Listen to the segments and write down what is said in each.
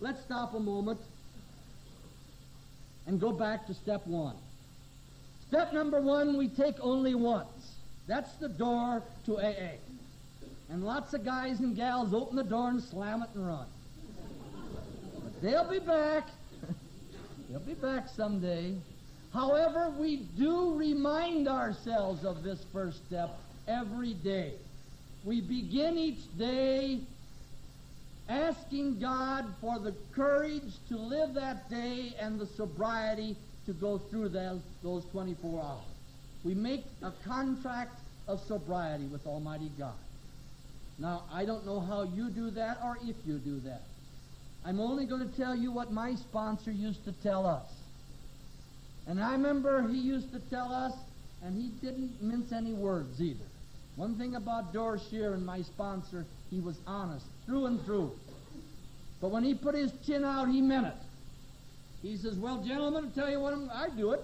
let's stop a moment and go back to step one. Step number one, we take only once. That's the door to AA. And lots of guys and gals open the door and slam it and run. But they'll be back. they'll be back someday. However, we do remind ourselves of this first step every day. We begin each day asking God for the courage to live that day and the sobriety to go through those, those 24 hours. We make a contract of sobriety with Almighty God. Now, I don't know how you do that or if you do that. I'm only going to tell you what my sponsor used to tell us. And I remember he used to tell us, and he didn't mince any words either. One thing about Doherty Sheerin my sponsor, he was honest through and through. But when he put his chin out, he meant it. He says, Well, gentlemen, I'll tell you what, I'm, I do it.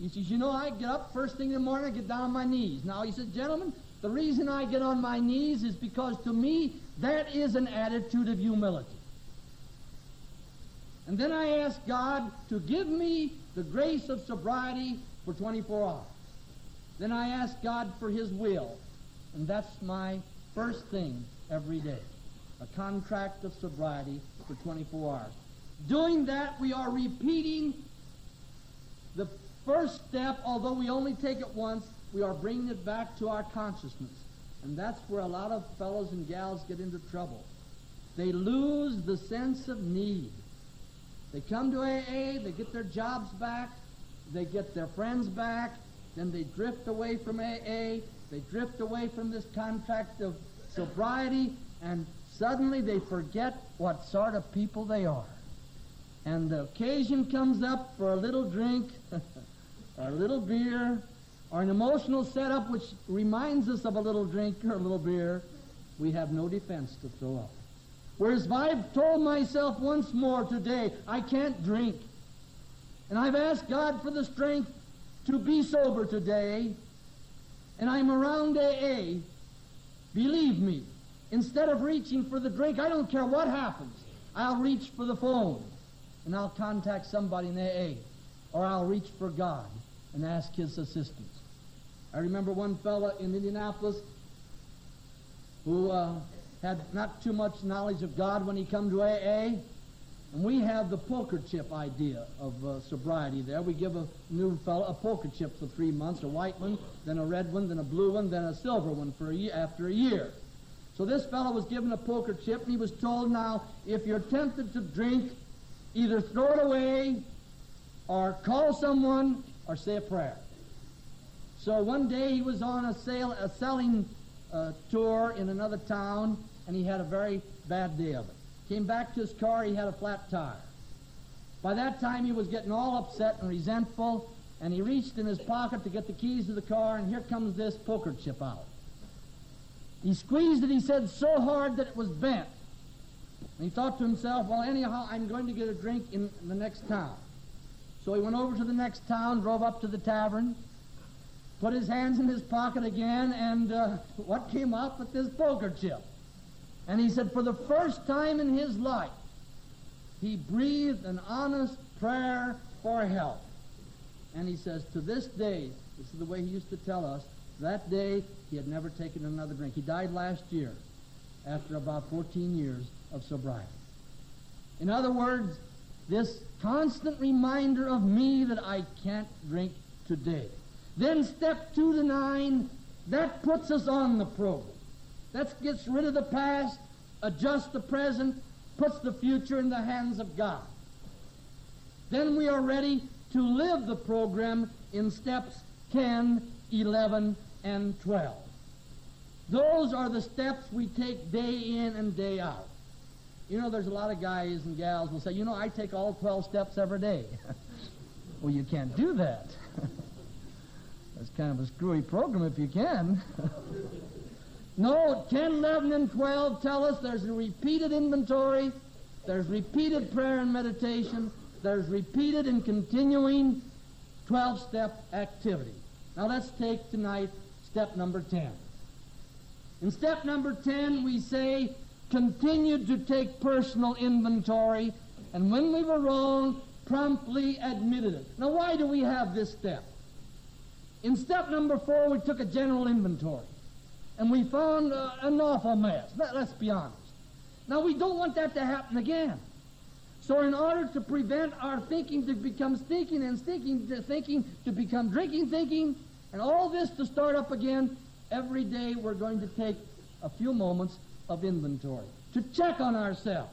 He says, You know, I get up first thing in the morning, I get down on my knees. Now, he says, Gentlemen, the reason I get on my knees is because to me, that is an attitude of humility. And then I ask God to give me the grace of sobriety for 24 hours. Then I ask God for His will. And that's my first thing every day a contract of sobriety for 24 hours. Doing that, we are repeating the first step, although we only take it once, we are bringing it back to our consciousness. And that's where a lot of fellows and gals get into trouble. They lose the sense of need. They come to AA, they get their jobs back, they get their friends back, then they drift away from AA, they drift away from this contract of sobriety, and suddenly they forget what sort of people they are. And the occasion comes up for a little drink, or a little beer, or an emotional setup which reminds us of a little drink or a little beer, we have no defense to throw up. Whereas if I've told myself once more today, I can't drink, and I've asked God for the strength to be sober today, and I'm around AA, believe me, instead of reaching for the drink, I don't care what happens, I'll reach for the phone, and I'll contact somebody in AA, or I'll reach for God and ask His assistance. I remember one fellow in Indianapolis who uh, had not too much knowledge of God when he come to AA. We have the poker chip idea of uh, sobriety there. We give a new fellow a poker chip for three months, a white one, then a red one, then a blue one, then a silver one for a year, after a year. So this fellow was given a poker chip, and he was told, now, if you're tempted to drink, either throw it away, or call someone, or say a prayer. So one day he was on a, sale, a selling uh, tour in another town, and he had a very bad day of it. Came back to his car, he had a flat tire. By that time, he was getting all upset and resentful, and he reached in his pocket to get the keys to the car, and here comes this poker chip out. He squeezed it, he said, so hard that it was bent. And he thought to himself, well, anyhow, I'm going to get a drink in the next town. So he went over to the next town, drove up to the tavern, put his hands in his pocket again, and uh, what came out but this poker chip? And he said, for the first time in his life, he breathed an honest prayer for help. And he says, to this day, this is the way he used to tell us, that day he had never taken another drink. He died last year after about 14 years of sobriety. In other words, this constant reminder of me that I can't drink today. Then step two to nine, that puts us on the program. That gets rid of the past, adjusts the present, puts the future in the hands of God. Then we are ready to live the program in steps 10, 11, and 12. Those are the steps we take day in and day out. You know, there's a lot of guys and gals will say, you know, I take all 12 steps every day. well, you can't do that. That's kind of a screwy program if you can. no, 10, 11, and 12 tell us there's a repeated inventory, there's repeated prayer and meditation, there's repeated and continuing 12 step activity. Now let's take tonight step number 10. In step number 10, we say continued to take personal inventory, and when we were wrong, promptly admitted it. Now, why do we have this step? In step number four, we took a general inventory, and we found uh, an awful mess. Let, let's be honest. Now, we don't want that to happen again. So, in order to prevent our thinking to become thinking and thinking to thinking to become drinking thinking, and all this to start up again, every day we're going to take a few moments of inventory to check on ourselves,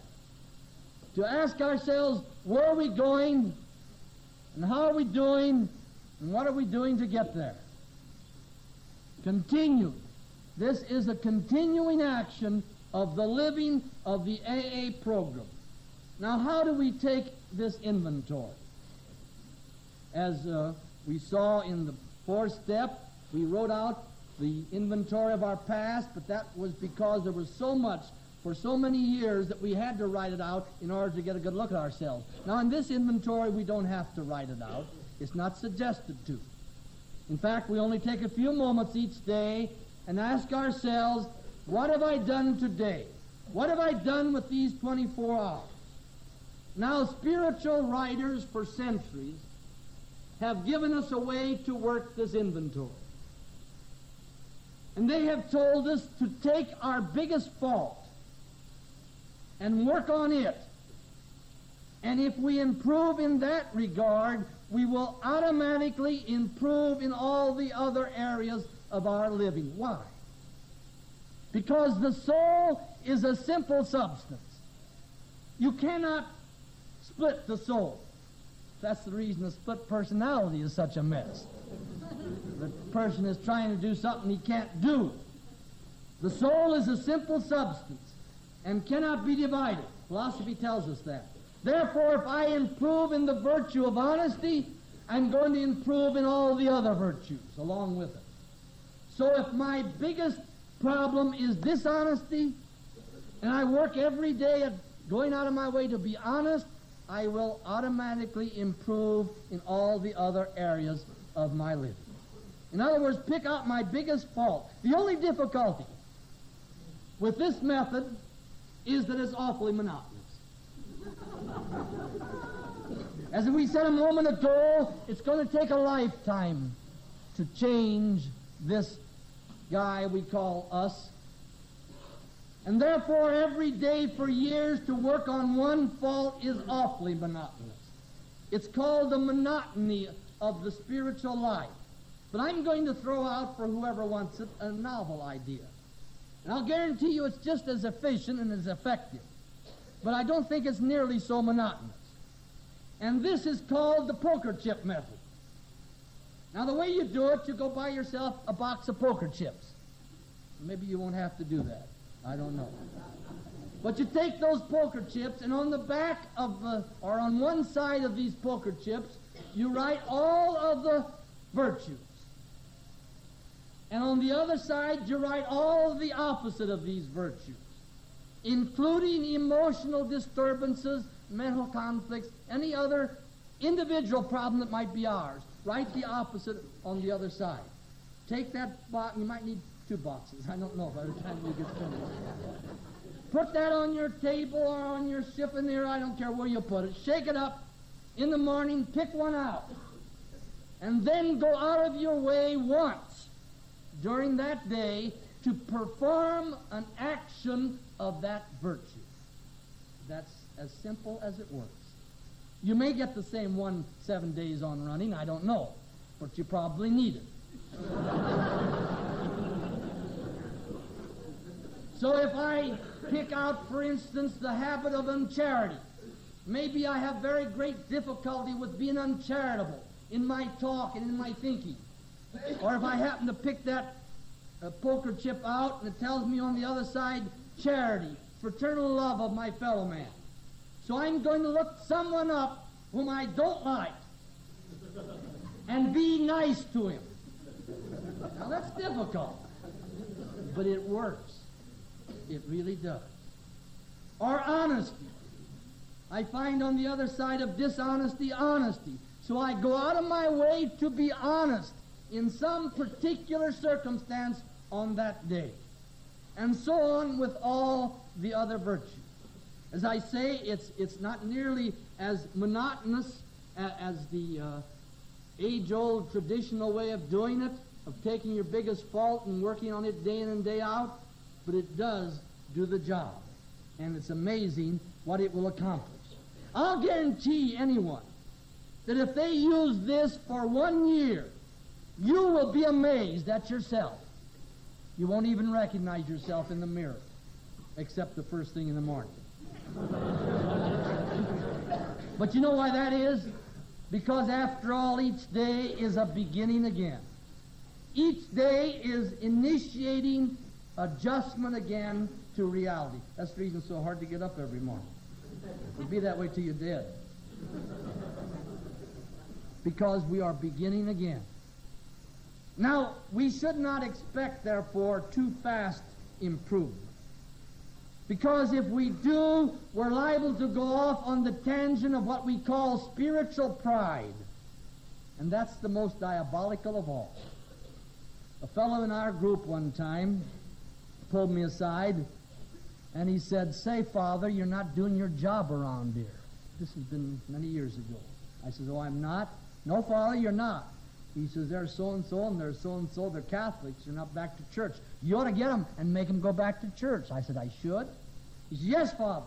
to ask ourselves where are we going, and how are we doing, and what are we doing to get there. Continue. This is a continuing action of the living of the AA program. Now, how do we take this inventory? As uh, we saw in the fourth step, we wrote out the inventory of our past, but that was because there was so much for so many years that we had to write it out in order to get a good look at ourselves. Now, in this inventory, we don't have to write it out. It's not suggested to. In fact, we only take a few moments each day and ask ourselves, what have I done today? What have I done with these 24 hours? Now, spiritual writers for centuries have given us a way to work this inventory. And they have told us to take our biggest fault and work on it. And if we improve in that regard, we will automatically improve in all the other areas of our living. Why? Because the soul is a simple substance. You cannot split the soul. That's the reason the split personality is such a mess. The person is trying to do something he can't do. The soul is a simple substance and cannot be divided. Philosophy tells us that. Therefore, if I improve in the virtue of honesty, I'm going to improve in all the other virtues along with it. So if my biggest problem is dishonesty, and I work every day at going out of my way to be honest, I will automatically improve in all the other areas of my living. In other words, pick out my biggest fault. The only difficulty with this method is that it's awfully monotonous. As we said a moment ago, it's going to take a lifetime to change this guy we call us. And therefore, every day for years to work on one fault is awfully monotonous. It's called the monotony of the spiritual life. But I'm going to throw out for whoever wants it a novel idea. And I'll guarantee you it's just as efficient and as effective. But I don't think it's nearly so monotonous. And this is called the poker chip method. Now, the way you do it, you go buy yourself a box of poker chips. Maybe you won't have to do that. I don't know. But you take those poker chips, and on the back of the, or on one side of these poker chips, you write all of the virtues. And on the other side, you write all the opposite of these virtues, including emotional disturbances, mental conflicts, any other individual problem that might be ours. Write the opposite on the other side. Take that box, you might need two boxes. I don't know by the time you get finished. Put that on your table or on your chiffonier, I don't care where you put it. Shake it up in the morning, pick one out. And then go out of your way once during that day to perform an action of that virtue. That's as simple as it works. You may get the same one seven days on running, I don't know, but you probably need it. so if I pick out, for instance, the habit of uncharity, maybe I have very great difficulty with being uncharitable in my talk and in my thinking. Or if I happen to pick that uh, poker chip out and it tells me on the other side charity, fraternal love of my fellow man. So I'm going to look someone up whom I don't like and be nice to him. Now that's difficult, but it works. It really does. Or honesty. I find on the other side of dishonesty, honesty. So I go out of my way to be honest in some particular circumstance on that day. And so on with all the other virtues. As I say, it's, it's not nearly as monotonous as, as the uh, age-old traditional way of doing it, of taking your biggest fault and working on it day in and day out, but it does do the job. And it's amazing what it will accomplish. I'll guarantee anyone that if they use this for one year, you will be amazed at yourself. You won't even recognize yourself in the mirror, except the first thing in the morning. but you know why that is? Because after all, each day is a beginning again. Each day is initiating adjustment again to reality. That's the reason it's so hard to get up every morning. It'll be that way till you're dead. Because we are beginning again. Now, we should not expect, therefore, too fast improvement. Because if we do, we're liable to go off on the tangent of what we call spiritual pride. And that's the most diabolical of all. A fellow in our group one time pulled me aside and he said, Say, Father, you're not doing your job around here. This has been many years ago. I said, Oh, I'm not? No, Father, you're not. He says, There's so and so, and there's so and so. They're Catholics. They're not back to church. You ought to get them and make them go back to church. I said, I should. He says, Yes, Father.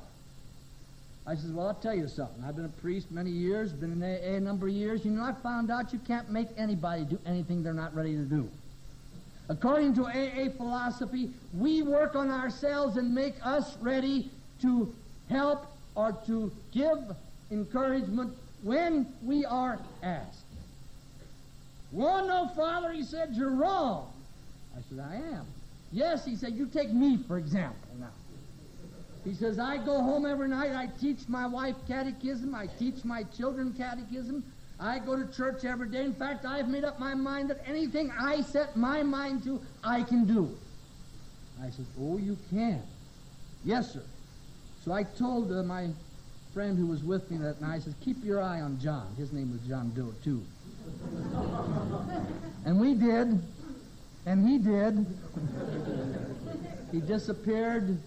I says, Well, I'll tell you something. I've been a priest many years, been in AA a number of years. You know, I found out you can't make anybody do anything they're not ready to do. According to AA philosophy, we work on ourselves and make us ready to help or to give encouragement when we are asked. Well, no, Father, he said, you're wrong. I said, I am. Yes, he said, you take me, for example, now. He says, I go home every night, I teach my wife catechism, I teach my children catechism, I go to church every day. In fact, I've made up my mind that anything I set my mind to, I can do. I said, Oh, you can? Yes, sir. So I told uh, my friend who was with me that night, I said, Keep your eye on John. His name was John Doe, too. And we did, and he did. he disappeared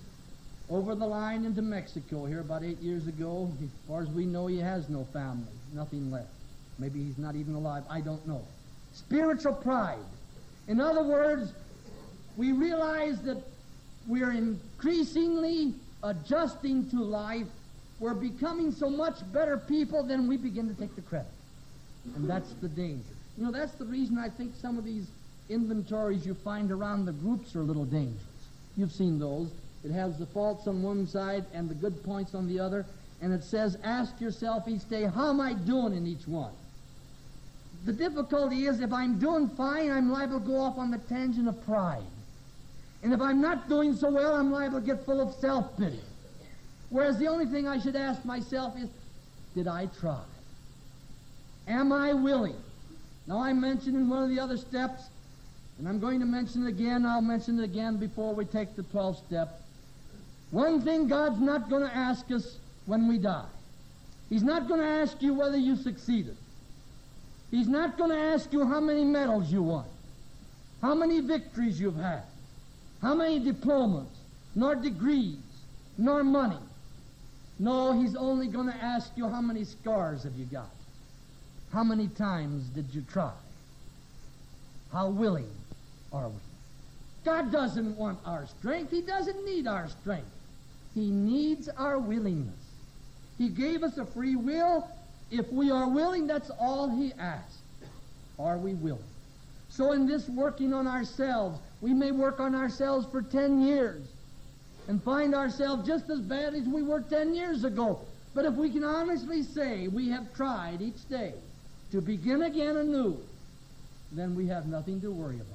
over the line into Mexico here about eight years ago. As far as we know, he has no family, nothing left. Maybe he's not even alive. I don't know. Spiritual pride. In other words, we realize that we're increasingly adjusting to life. We're becoming so much better people, then we begin to take the credit. And that's the danger. You know, that's the reason I think some of these inventories you find around the groups are a little dangerous. You've seen those. It has the faults on one side and the good points on the other. And it says, ask yourself each day, how am I doing in each one? The difficulty is if I'm doing fine, I'm liable to go off on the tangent of pride. And if I'm not doing so well, I'm liable to get full of self-pity. Whereas the only thing I should ask myself is, did I try? Am I willing? Now I mentioned in one of the other steps, and I'm going to mention it again, I'll mention it again before we take the 12th step. One thing God's not going to ask us when we die. He's not going to ask you whether you succeeded. He's not going to ask you how many medals you won, how many victories you've had, how many diplomas, nor degrees, nor money. No, he's only going to ask you how many scars have you got? How many times did you try? How willing are we? God doesn't want our strength. He doesn't need our strength. He needs our willingness. He gave us a free will if we are willing, that's all he asks. Are we willing? So in this working on ourselves, we may work on ourselves for 10 years and find ourselves just as bad as we were 10 years ago. But if we can honestly say we have tried each day to begin again anew, then we have nothing to worry about.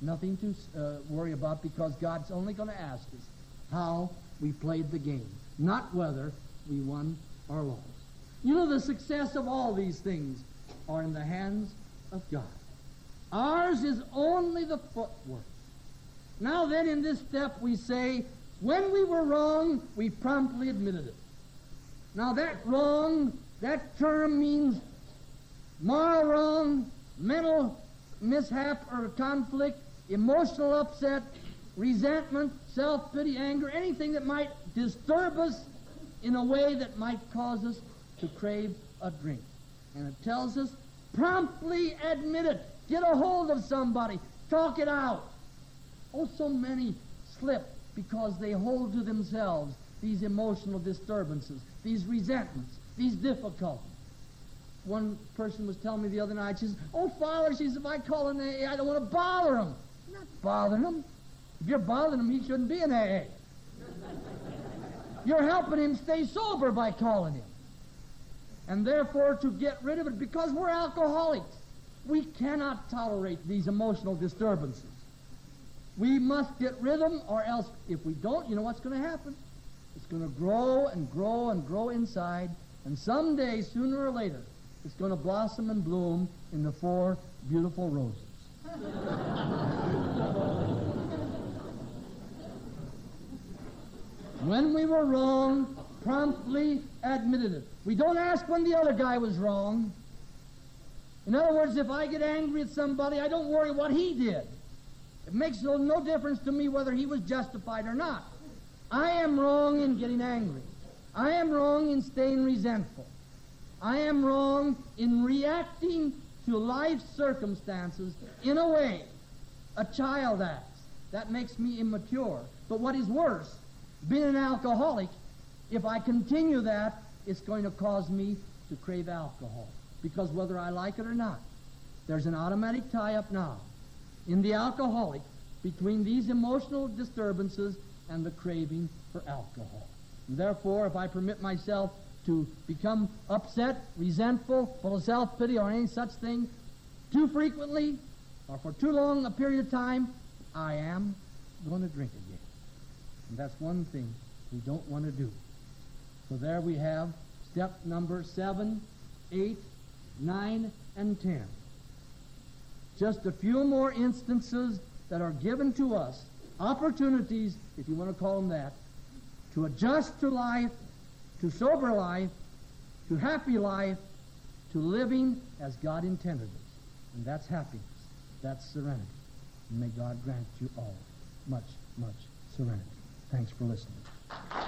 Nothing to uh, worry about because God's only going to ask us how we played the game, not whether we won or lost. You know, the success of all these things are in the hands of God. Ours is only the footwork. Now then, in this step, we say, when we were wrong, we promptly admitted it. Now that wrong, that term means moral wrong, mental mishap or conflict, emotional upset, resentment, self-pity, anger, anything that might disturb us in a way that might cause us to crave a drink. And it tells us, promptly admit it. Get a hold of somebody. Talk it out. Oh, so many slip because they hold to themselves these emotional disturbances, these resentments, these difficulties. One person was telling me the other night, she says, Oh, Father, she says, if I call an AA, I don't want to bother him. I'm not bothering him. If you're bothering him, he shouldn't be an AA. You're helping him stay sober by calling him. And therefore, to get rid of it, because we're alcoholics, we cannot tolerate these emotional disturbances. We must get rid of them, or else, if we don't, you know what's going to happen? It's going to grow and grow and grow inside, and someday, sooner or later, it's going to blossom and bloom in the four beautiful roses. when we were wrong, promptly admitted it. We don't ask when the other guy was wrong. In other words, if I get angry at somebody, I don't worry what he did. It makes no, no difference to me whether he was justified or not. I am wrong in getting angry. I am wrong in staying resentful. I am wrong in reacting to life circumstances in a way a child acts. That makes me immature. But what is worse, being an alcoholic, if I continue that, it's going to cause me to crave alcohol. Because whether I like it or not, there's an automatic tie up now in the alcoholic between these emotional disturbances and the craving for alcohol. And therefore, if I permit myself to become upset, resentful, full of self pity, or any such thing too frequently or for too long a period of time, I am going to drink again. And that's one thing we don't want to do. So there we have step number seven, eight, nine, and ten. Just a few more instances that are given to us, opportunities, if you want to call them that, to adjust to life, to sober life, to happy life, to living as God intended us. And that's happiness. That's serenity. And may God grant you all much, much serenity. Thanks for listening.